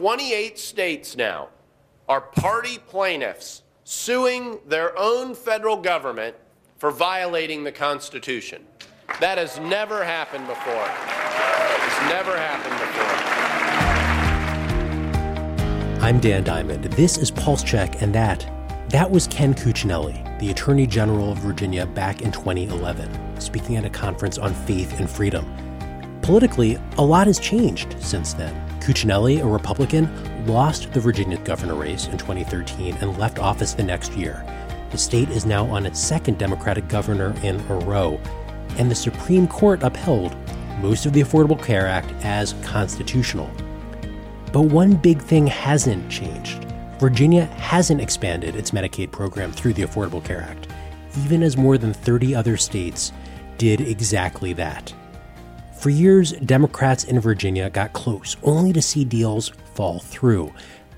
28 states now are party plaintiffs suing their own federal government for violating the Constitution. That has never happened before. It's never happened before. I'm Dan Diamond. This is Pulse Check, and that that was Ken Cuccinelli, the Attorney General of Virginia back in 2011, speaking at a conference on faith and freedom. Politically, a lot has changed since then. Cuccinelli, a Republican, lost the Virginia governor race in 2013 and left office the next year. The state is now on its second Democratic governor in a row, and the Supreme Court upheld most of the Affordable Care Act as constitutional. But one big thing hasn't changed. Virginia hasn't expanded its Medicaid program through the Affordable Care Act, even as more than 30 other states did exactly that. For years, Democrats in Virginia got close, only to see deals fall through.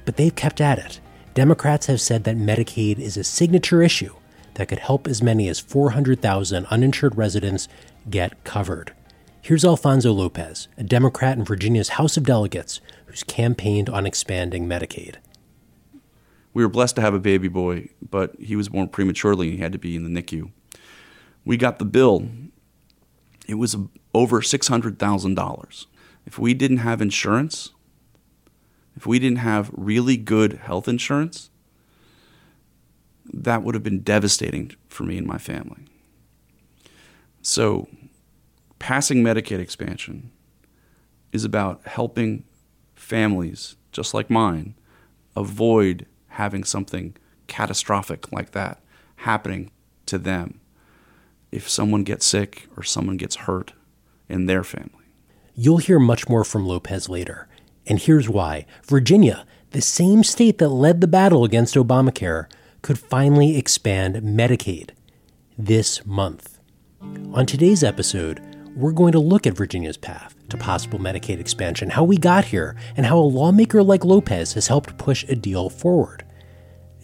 But they've kept at it. Democrats have said that Medicaid is a signature issue that could help as many as 400,000 uninsured residents get covered. Here's Alfonso Lopez, a Democrat in Virginia's House of Delegates who's campaigned on expanding Medicaid. We were blessed to have a baby boy, but he was born prematurely and he had to be in the NICU. We got the bill. It was over $600,000. If we didn't have insurance, if we didn't have really good health insurance, that would have been devastating for me and my family. So, passing Medicaid expansion is about helping families just like mine avoid having something catastrophic like that happening to them if someone gets sick or someone gets hurt in their family. You'll hear much more from Lopez later. And here's why Virginia, the same state that led the battle against Obamacare, could finally expand Medicaid this month. On today's episode, we're going to look at Virginia's path to possible Medicaid expansion, how we got here, and how a lawmaker like Lopez has helped push a deal forward.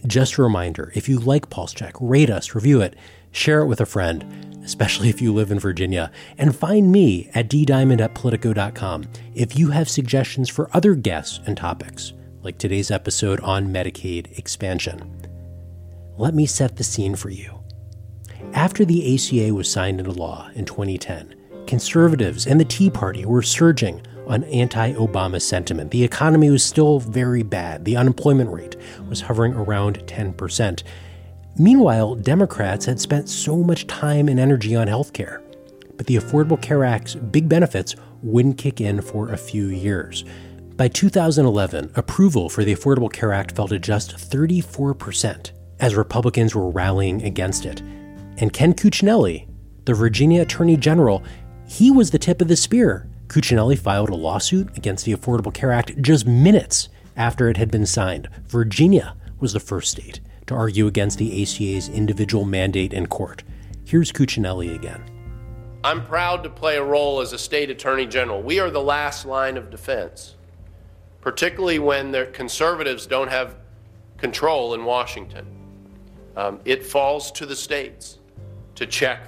Just a reminder if you like Pulse Check, rate us, review it, share it with a friend especially if you live in Virginia, and find me at ddiamond at politico.com if you have suggestions for other guests and topics, like today's episode on Medicaid expansion. Let me set the scene for you. After the ACA was signed into law in 2010, conservatives and the Tea Party were surging on anti Obama sentiment. The economy was still very bad. The unemployment rate was hovering around 10%. Meanwhile, Democrats had spent so much time and energy on health care, but the Affordable Care Act's big benefits wouldn't kick in for a few years. By 2011, approval for the Affordable Care Act fell to just 34%, as Republicans were rallying against it. And Ken Cuccinelli, the Virginia Attorney General, he was the tip of the spear. Cuccinelli filed a lawsuit against the Affordable Care Act just minutes after it had been signed. Virginia was the first state to argue against the ACA's individual mandate in court. Here's Cuccinelli again. I'm proud to play a role as a state attorney general. We are the last line of defense, particularly when the conservatives don't have control in Washington. Um, it falls to the states to check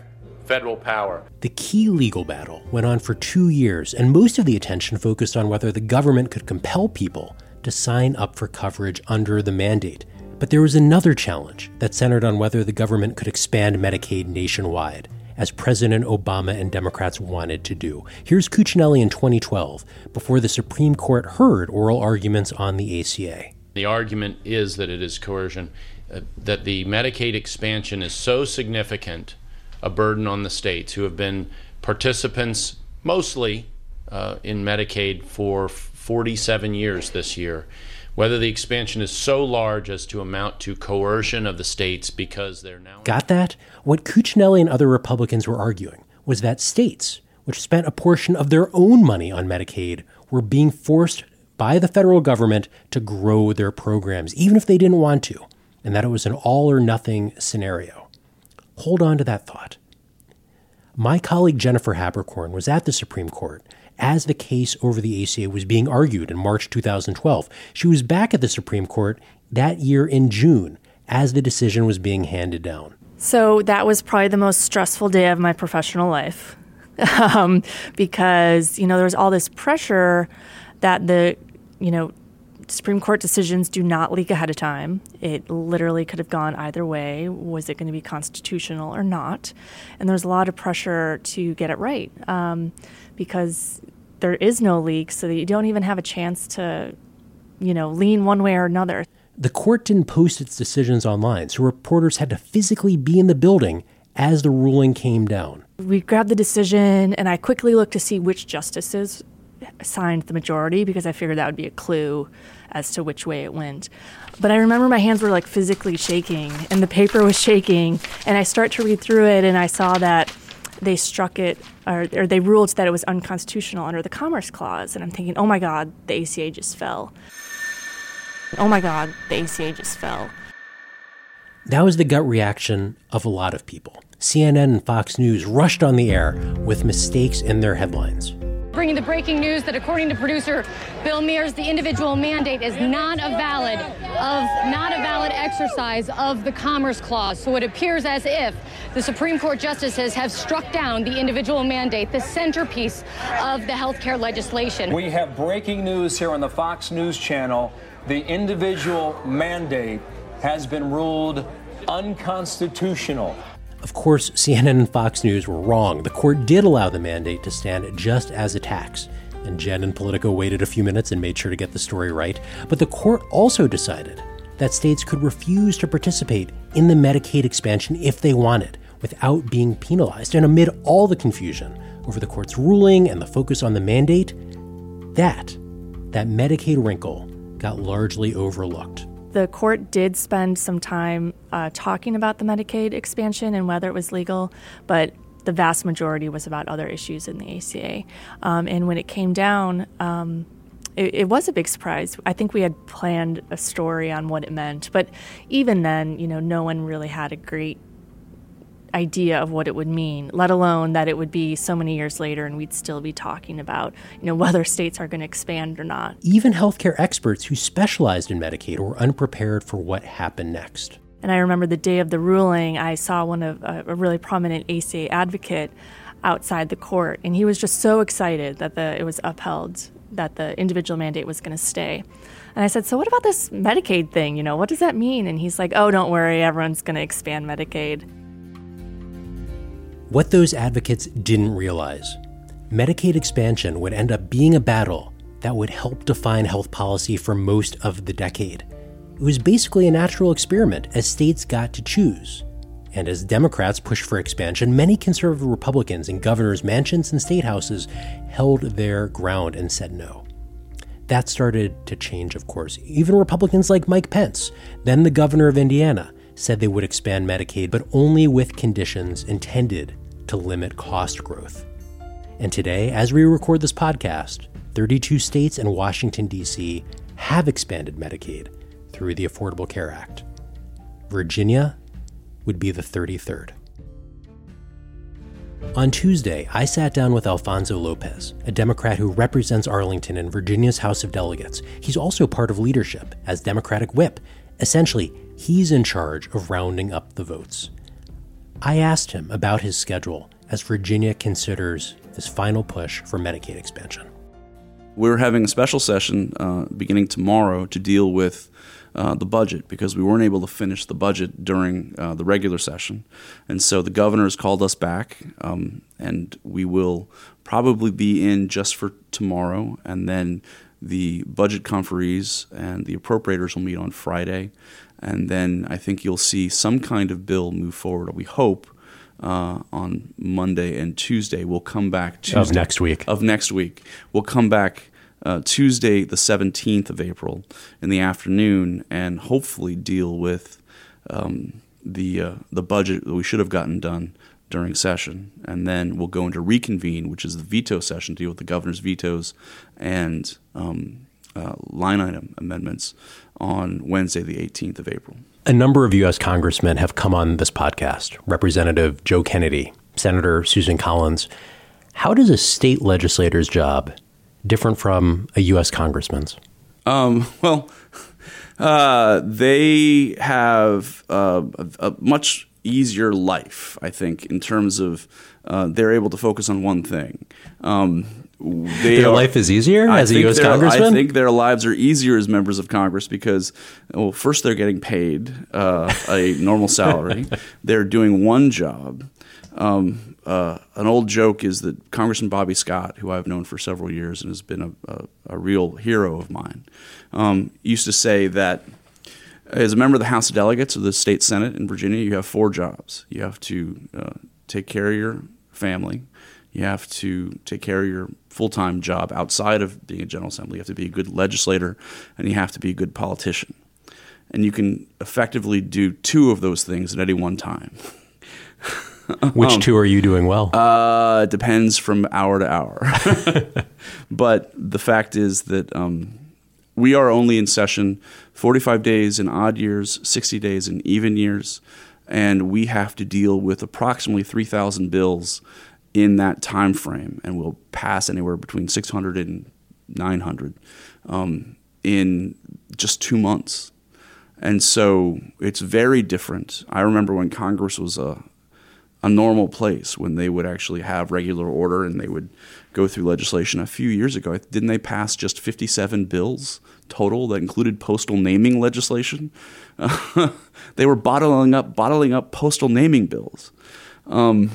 federal power. The key legal battle went on for two years, and most of the attention focused on whether the government could compel people to sign up for coverage under the mandate. But there was another challenge that centered on whether the government could expand Medicaid nationwide, as President Obama and Democrats wanted to do. Here's Cuccinelli in 2012, before the Supreme Court heard oral arguments on the ACA. The argument is that it is coercion, uh, that the Medicaid expansion is so significant a burden on the states who have been participants mostly uh, in Medicaid for 47 years this year whether the expansion is so large as to amount to coercion of the states because they're now. Got that? What Cuccinelli and other Republicans were arguing was that states, which spent a portion of their own money on Medicaid, were being forced by the federal government to grow their programs, even if they didn't want to, and that it was an all or nothing scenario. Hold on to that thought. My colleague Jennifer Haberkorn was at the Supreme Court as the case over the ACA was being argued in March 2012. She was back at the Supreme Court that year in June as the decision was being handed down. So that was probably the most stressful day of my professional life um, because, you know, there was all this pressure that the, you know, Supreme Court decisions do not leak ahead of time. It literally could have gone either way. Was it going to be constitutional or not? And there's a lot of pressure to get it right um, because there is no leak, so that you don't even have a chance to, you know, lean one way or another. The court didn't post its decisions online, so reporters had to physically be in the building as the ruling came down. We grabbed the decision, and I quickly looked to see which justices signed the majority because I figured that would be a clue as to which way it went. But I remember my hands were like physically shaking and the paper was shaking. And I start to read through it and I saw that they struck it or, or they ruled that it was unconstitutional under the Commerce Clause. And I'm thinking, oh my God, the ACA just fell. Oh my God, the ACA just fell. That was the gut reaction of a lot of people. CNN and Fox News rushed on the air with mistakes in their headlines bringing the breaking news that according to producer Bill Mears, the individual mandate is not a valid of not a valid exercise of the Commerce Clause. So it appears as if the Supreme Court justices have struck down the individual mandate, the centerpiece of the health care legislation. We have breaking news here on the Fox News channel. The individual mandate has been ruled unconstitutional. Of course, CNN and Fox News were wrong. The court did allow the mandate to stand just as a tax. And Jen and Politico waited a few minutes and made sure to get the story right. But the court also decided that states could refuse to participate in the Medicaid expansion if they wanted, without being penalized. And amid all the confusion over the court's ruling and the focus on the mandate, that, that Medicaid wrinkle got largely overlooked. The court did spend some time uh, talking about the Medicaid expansion and whether it was legal, but the vast majority was about other issues in the ACA. Um, and when it came down, um, it, it, was a big surprise. I think we had planned a story on what it meant, but even then, you know, no one really had a great idea of what it would mean, let alone that it would be so many years later and we'd still be talking about, you know, whether states are going to expand or not. Even healthcare experts who specialized in Medicaid were unprepared for what happened next. And I remember the day of the ruling, I saw one of uh, a really prominent ACA advocate outside the court, and he was just so excited that the it was upheld, that the individual mandate was going to stay. And I said, "So what about this Medicaid thing? You know, what does that mean?" And he's like, "Oh, don't worry, everyone's going to expand Medicaid." What those advocates didn't realize Medicaid expansion would end up being a battle that would help define health policy for most of the decade. It was basically a natural experiment as states got to choose. And as Democrats pushed for expansion, many conservative Republicans in governors' mansions and state houses held their ground and said no. That started to change, of course. Even Republicans like Mike Pence, then the governor of Indiana, said they would expand Medicaid, but only with conditions intended to limit cost growth. And today, as we record this podcast, 32 states and Washington, D.C. have expanded Medicaid through the Affordable Care Act. Virginia would be the 33rd. On Tuesday, I sat down with Alfonso Lopez, a Democrat who represents Arlington in Virginia's House of Delegates. He's also part of leadership as Democratic whip. Essentially, he's in charge of rounding up the votes. I asked him about his schedule as Virginia considers this final push for Medicaid expansion. We're having a special session uh, beginning tomorrow to deal with uh, the budget because we weren't able to finish the budget during uh, the regular session. And so the governor has called us back, um, and we will probably be in just for tomorrow. And then the budget conferees and the appropriators will meet on Friday and then I think you'll see some kind of bill move forward. We hope uh, on Monday and Tuesday. We'll come back Tuesday of next week. Of next week, we'll come back uh, Tuesday, the seventeenth of April, in the afternoon, and hopefully deal with um, the uh, the budget that we should have gotten done during session, and then we'll go into reconvene, which is the veto session, deal with the governor's vetoes and um, uh, line item amendments on Wednesday, the 18th of April. A number of U.S. congressmen have come on this podcast Representative Joe Kennedy, Senator Susan Collins. How does a state legislator's job different from a U.S. congressman's? Um, well, uh, they have uh, a, a, much easier life, I think, in terms of uh, they're able to focus on one thing. Um, they Their are- life is easier I as a U.S. congressman? I think their lives are easier as members of Congress because, well, first they're getting paid uh, a normal salary. they're doing one job. Um, uh, an old joke is that Congressman Bobby Scott, who I've known for several years and has been a, a, a real hero of mine, um, used to say that as a member of the House of Delegates of the state Senate in Virginia, you have four jobs. You have to uh, take care of your family. You have to take care of your full time job outside of being a General Assembly. You have to be a good legislator, and you have to be a good politician. And you can effectively do two of those things at any one time. Which two are you doing well? Uh, it depends from hour to hour. but the fact is that um, we are only in session 45 days in odd years, 60 days in even years, and we have to deal with approximately 3,000 bills in that time frame, and we'll pass anywhere between 600 and 900 um, in just two months. And so it's very different. I remember when Congress was a a normal place when they would actually have regular order and they would go through legislation. A few years ago, didn't they pass just 57 bills total that included postal naming legislation? they were bottling up bottling up postal naming bills. Um,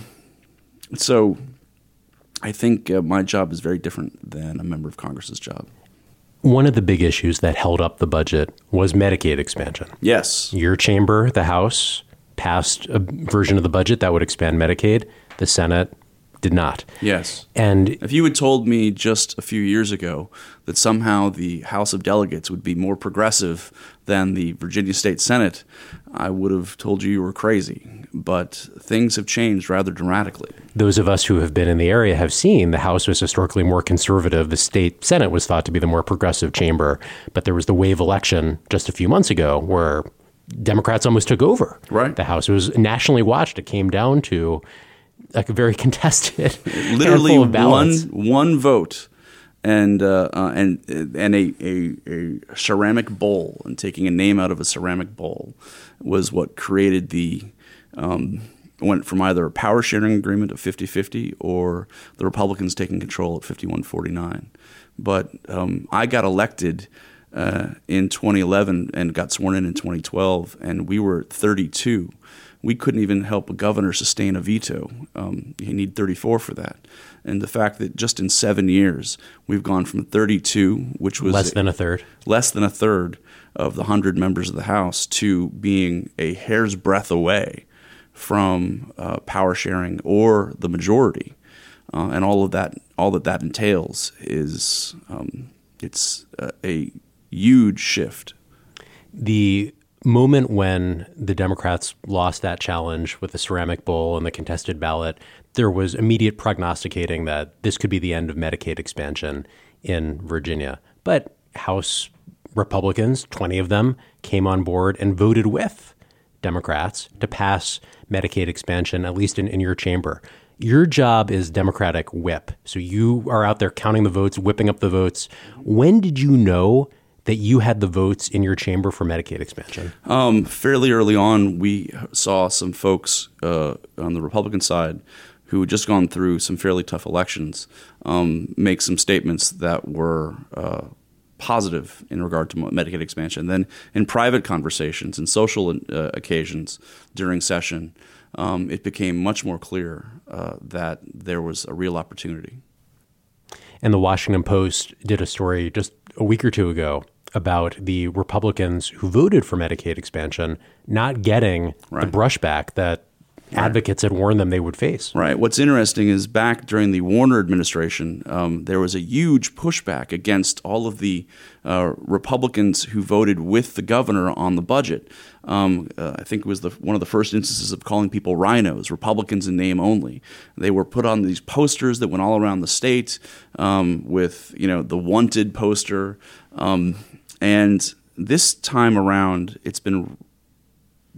so I think uh, my job is very different than a member of Congress's job. One of the big issues that held up the budget was Medicaid expansion. Yes. Your chamber, the House, passed a version of the budget that would expand Medicaid. The Senate did not. Yes. And If you had told me just a few years ago that somehow the House of Delegates would be more progressive than the Virginia State Senate, I would have told you you were crazy. But things have changed rather dramatically. those of us who have been in the area have seen the House was historically more conservative. The state Senate was thought to be the more progressive chamber. But there was the wave election just a few months ago where Democrats almost took over. Right. The House was nationally watched. It came down to like a very contested Literally one one vote. And uh, uh, and and a, a, a ceramic bowl and taking a name out of a ceramic bowl was what created the um, went from either a power sharing agreement of 50-50 or the Republicans taking control at 51-49. But um, I got elected uh, in 2011 and got sworn in in 2012, and we were 32. We couldn't even help a governor sustain a veto. Um, you need 34 for that. And the fact that just in seven years we've gone from 32, which was Less than a third. less than a third of the 100 members of the House to being a hair's breadth away from uh, power sharing or the majority. Uh, and all of that, all that that entails is um, it's a, a huge shift. the moment when the Democrats lost that challenge with the ceramic bowl and the contested ballot, there was immediate prognosticating that this could be the end of Medicaid expansion in Virginia. But House Republicans, 20 of them, came on board and voted with Democrats to pass Medicaid expansion, at least in, in your chamber. Your job is Democratic whip. So you are out there counting the votes, whipping up the votes. When did you know that you had the votes in your chamber for Medicaid expansion? Um, fairly early on, we saw some folks uh, on the Republican side who had just gone through some fairly tough elections um, make some statements that were uh, positive in regard to Medicaid expansion. Then, in private conversations and social uh, occasions during session, um, it became much more clear uh, that there was a real opportunity. And the Washington Post did a story just a week or two ago about the Republicans who voted for Medicaid expansion not getting the brushback that advocates had warned them they would face. Right. What's interesting is back during the Warner administration, um, there was a huge pushback against all of the uh, Republicans who voted with the governor on the budget. Um, uh, I think it was the, one of the first instances of calling people rhinos, Republicans in name only. They were put on these posters that went all around the state um, with, you know, the wanted poster. Um, and this time around, it's been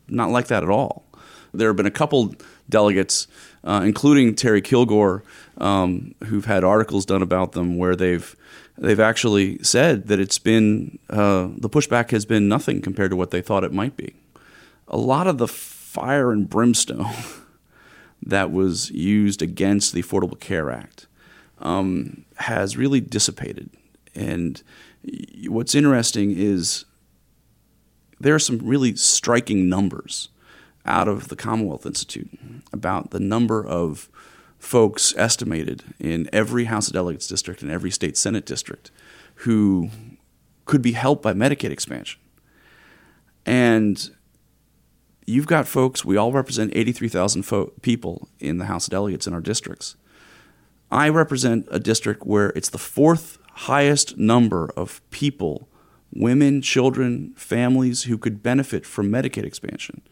not like that at all. There have been a couple delegates, uh, including Terry Kilgore, um, who've had articles done about them where they've they've actually said that it's been uh, the pushback has been nothing compared to what they thought it might be. A lot of the fire and brimstone that was used against the Affordable Care Act um, has really dissipated. And what's interesting is there are some really striking numbers out of the Commonwealth Institute about the number of folks estimated in every House of Delegates district and every state Senate district who could be helped by Medicaid expansion. And you've got folks, we all represent 83,000 fo- people in the House of Delegates in our districts. I represent a district where it's the fourth highest number of people, women, children, families who could benefit from Medicaid expansion.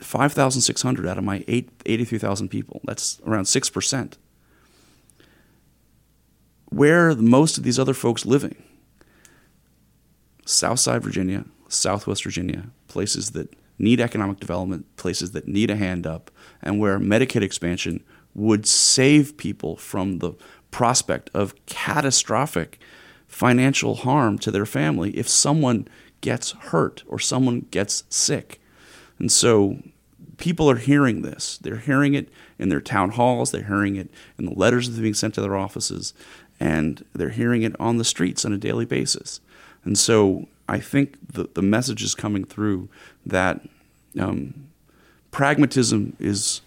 5,600 out of my 83,000 people. That's around 6%. Where are most of these other folks living? Southside Virginia, Southwest Virginia, places that need economic development, places that need a hand up, and where Medicaid expansion would save people from the prospect of catastrophic financial harm to their family if someone gets hurt or someone gets sick. And so people are hearing this. They're hearing it in their town halls, they're hearing it in the letters that are being sent to their offices, and they're hearing it on the streets on a daily basis. And so I think the, the message is coming through that um, pragmatism is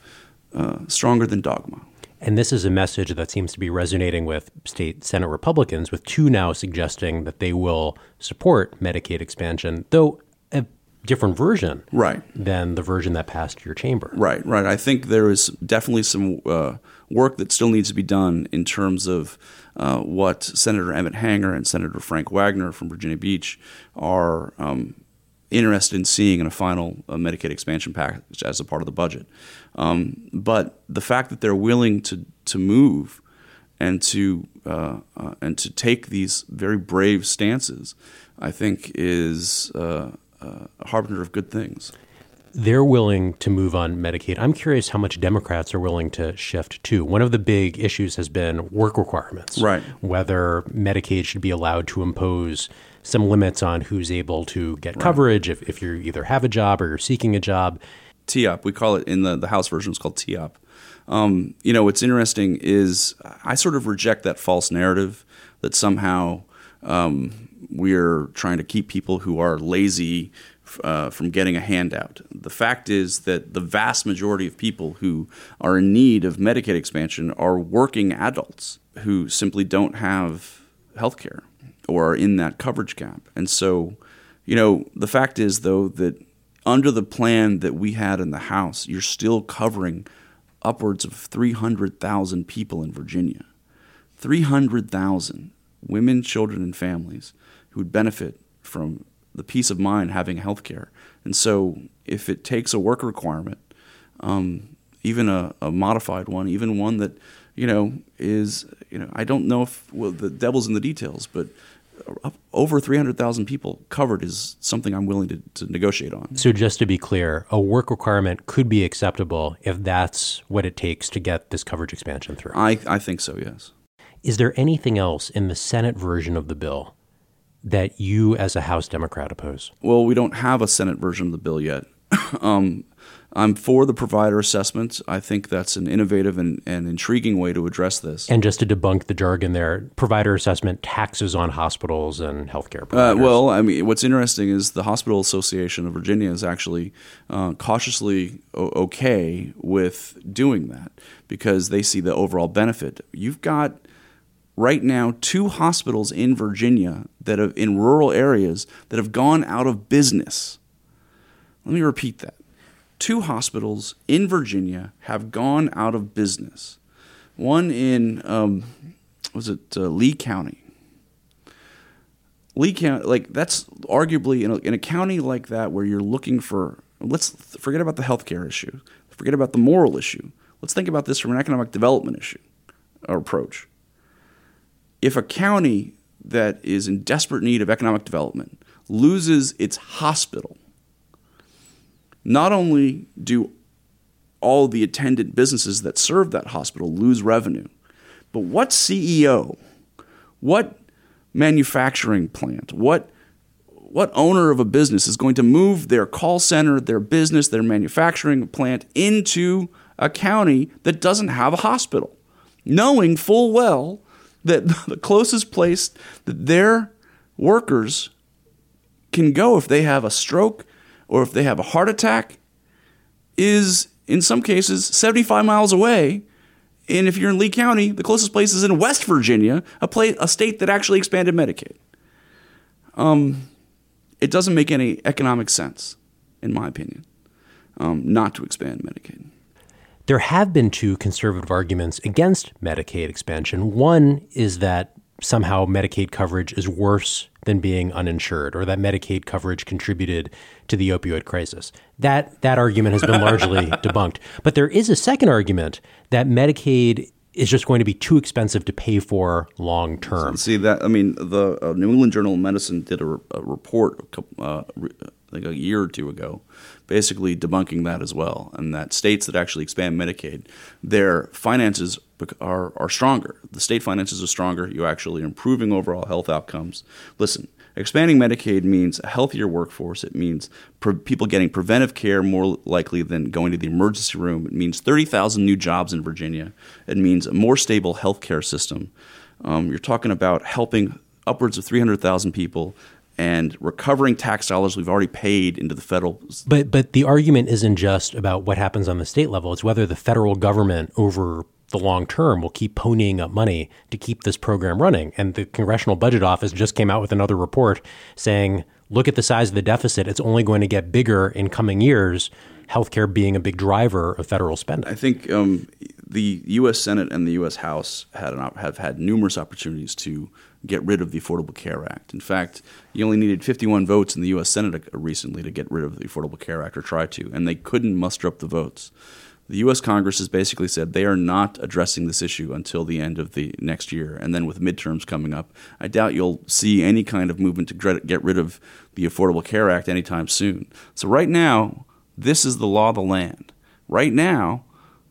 uh, stronger than dogma. And this is a message that seems to be resonating with state Senate Republicans, with two now suggesting that they will support Medicaid expansion, though a different version right. than the version that passed your chamber. Right, right. I think there is definitely some uh, work that still needs to be done in terms of uh, what Senator Emmett Hanger and Senator Frank Wagner from Virginia Beach are um, interested in seeing in a final uh, Medicaid expansion package as a part of the budget. Um, but the fact that they're willing to to move and to uh, uh, and to take these very brave stances, I think, is uh, uh, a harbinger of good things. They're willing to move on Medicaid. I'm curious how much Democrats are willing to shift too. One of the big issues has been work requirements, right? Whether Medicaid should be allowed to impose some limits on who's able to get right. coverage if, if you either have a job or you're seeking a job. TEOP. We call it in the, the House version, it's called TEOP. Um, you know, what's interesting is I sort of reject that false narrative that somehow um, we're trying to keep people who are lazy uh, from getting a handout. The fact is that the vast majority of people who are in need of Medicaid expansion are working adults who simply don't have health care or are in that coverage gap. And so, you know, the fact is, though, that under the plan that we had in the House, you're still covering upwards of 300,000 people in Virginia. 300,000 women, children, and families who would benefit from the peace of mind having health care. And so, if it takes a work requirement, um, even a, a, modified one, even one that, you know, is, you know, I don't know if well, the devil's in the details, but over 300,000 people covered is something I'm willing to, to negotiate on. So, just to be clear, a work requirement could be acceptable if that's what it takes to get this coverage expansion through. I, I think so, yes. Is there anything else in the Senate version of the bill that you, as a House Democrat, oppose? Well, we don't have a Senate version of the bill yet. um, I'm for the provider assessment. I think that's an innovative and, and intriguing way to address this. And just to debunk the jargon there, provider assessment taxes on hospitals and healthcare uh, providers. Uh, well, I mean, what's interesting is the Hospital Association of Virginia is actually uh, cautiously o- okay with doing that because they see the overall benefit. You've got right now two hospitals in Virginia that have in rural areas that have gone out of business. Let me repeat that two hospitals in Virginia have gone out of business. One in um, was it uh, Lee County? Lee County, like that's arguably in a, in a county like that where you're looking for. Let's forget about the healthcare issue. Forget about the moral issue. Let's think about this from an economic development issue or approach. If a county that is in desperate need of economic development loses its hospital not only do all the attendant businesses that serve that hospital lose revenue, but what CEO, what manufacturing plant, what what owner of a business is going to move their call center, their business, their manufacturing plant into a county that doesn't have a hospital? knowing full well that the closest place that their workers can go if they have a stroke or if they have a heart attack is in some cases 75 miles away. And if you're in Lee County, the closest place is in West Virginia, a, place, a state that actually expanded Medicaid. Um, it doesn't make any economic sense, in my opinion, um, not to expand Medicaid. There have been two conservative arguments against Medicaid expansion. One is that somehow Medicaid coverage is worse than being uninsured, or that Medicaid coverage contributed to the opioid crisis. That that argument has been largely debunked. But there is a second argument that Medicaid is just going to be too expensive to pay for long term. See that? I mean, the uh, New England Journal of Medicine did a, a report, a couple, uh, like a year or two ago, basically debunking that as well, and that states that actually expand Medicaid, their finances are are stronger. The state finances are stronger. You're actually improving overall health outcomes. Listen, expanding Medicaid means a healthier workforce. It means pre- people getting preventive care more likely than going to the emergency room. It means 30,000 new jobs in Virginia. It means a more stable health care system. Um, you're talking about helping upwards of 300,000 people and recovering tax dollars we've already paid into the federal. But but the argument isn't just about what happens on the state level; it's whether the federal government over the long term will keep ponying up money to keep this program running. And the Congressional Budget Office just came out with another report saying, look at the size of the deficit; it's only going to get bigger in coming years. Healthcare being a big driver of federal spending. I think um, the U.S. Senate and the U.S. House had an, have had numerous opportunities to get rid of the Affordable Care Act. In fact, you only needed 51 votes in the U.S. Senate uh, recently to get rid of the Affordable Care Act or try to, and they couldn't muster up the votes. The U.S. Congress has basically said they are not addressing this issue until the end of the next year. And then with midterms coming up, I doubt you'll see any kind of movement to get rid of the Affordable Care Act anytime soon. So, right now, this is the law of the land. Right now,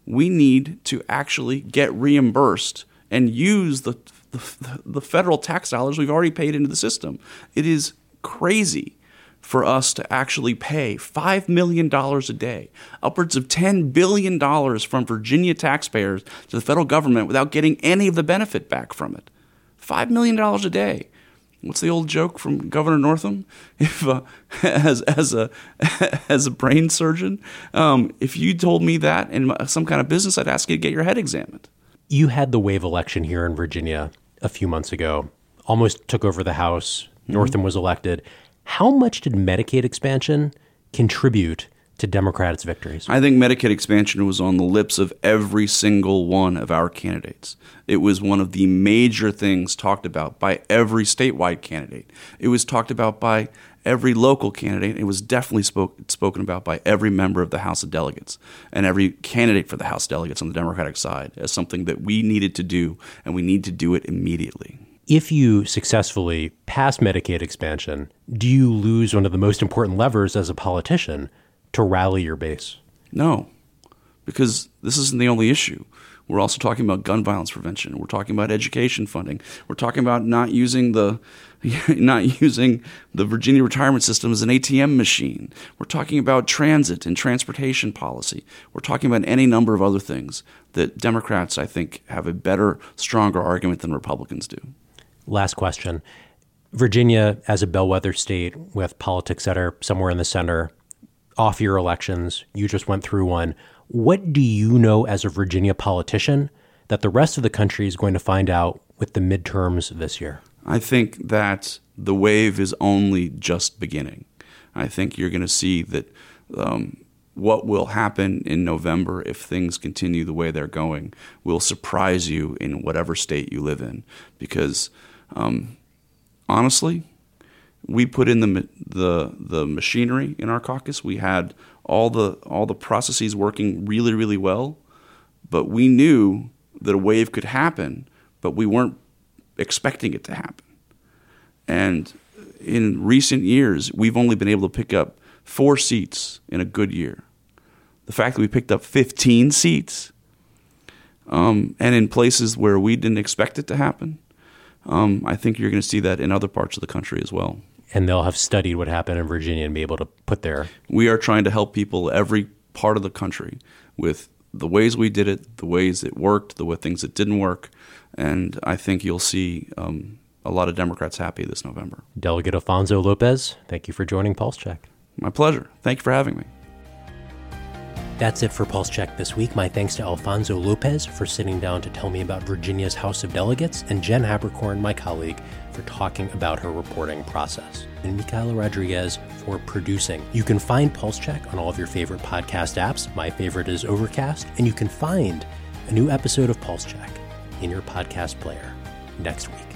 we need to actually get reimbursed and use the the, the federal tax dollars we've already paid into the system. It is crazy for us to actually pay $5 million a day, upwards of $10 billion from Virginia taxpayers to the federal government without getting any of the benefit back from it. $5 million a day. What's the old joke from Governor Northam? If uh, as as a as a brain surgeon, um, if you told me that in some kind of business, I'd ask you to get your head examined. You had the wave election here in Virginia a few months ago, almost took over the House. Mm-hmm. Northam was elected. How much did Medicaid expansion contribute to Democrats' victories? I think Medicaid expansion was on the lips of every single one of our candidates. It was one of the major things talked about by every statewide candidate. It was talked about by every local candidate. It was definitely spoke, spoken about by every member of the House of Delegates and every candidate for the House delegates on the Democratic side as something that we needed to do, and we need to do it immediately. If you successfully pass Medicaid expansion, do you lose one of the most important levers as a politician to rally your base? No, because this isn't the only issue. We're also talking about gun violence prevention. We're talking about education funding. We're talking about not using the not using the Virginia retirement system as an ATM machine. We're talking about transit and transportation policy. We're talking about any number of other things that Democrats, I think, have a better, stronger argument than Republicans do. Last question. Virginia, as a bellwether state with politics that are somewhere in the center, off year elections, you just went through one. What do you know as a Virginia politician that the rest of the country is going to find out with the midterms this year? I think that the wave is only just beginning. I think you're going to see that um, what will happen in November if things continue the way they're going will surprise you in whatever state you live in. Because um, honestly, we put in the the the machinery in our caucus. We had all the all the processes working really really well, but we knew that a wave could happen, but we weren't expecting it to happen. And in recent years, we've only been able to pick up four seats in a good year. The fact that we picked up 15 seats, um, and in places where we didn't expect it to happen, um, I think you're going to see that in other parts of the country as well. And they'll have studied what happened in Virginia and be able to put their. We are trying to help people every part of the country with the ways we did it, the ways it worked, the things that didn't work, and I think you'll see um, a lot of Democrats happy this November. Delegate Alfonso Lopez, thank you for joining Pulse Check. My pleasure. Thank you for having me. That's it for Pulse Check this week. My thanks to Alfonso Lopez for sitting down to tell me about Virginia's House of Delegates, and Jen Haberkorn, my colleague, for talking about her reporting process, and Michaela Rodriguez for producing. You can find Pulse Check on all of your favorite podcast apps. My favorite is Overcast, and you can find a new episode of Pulse Check in your podcast player next week.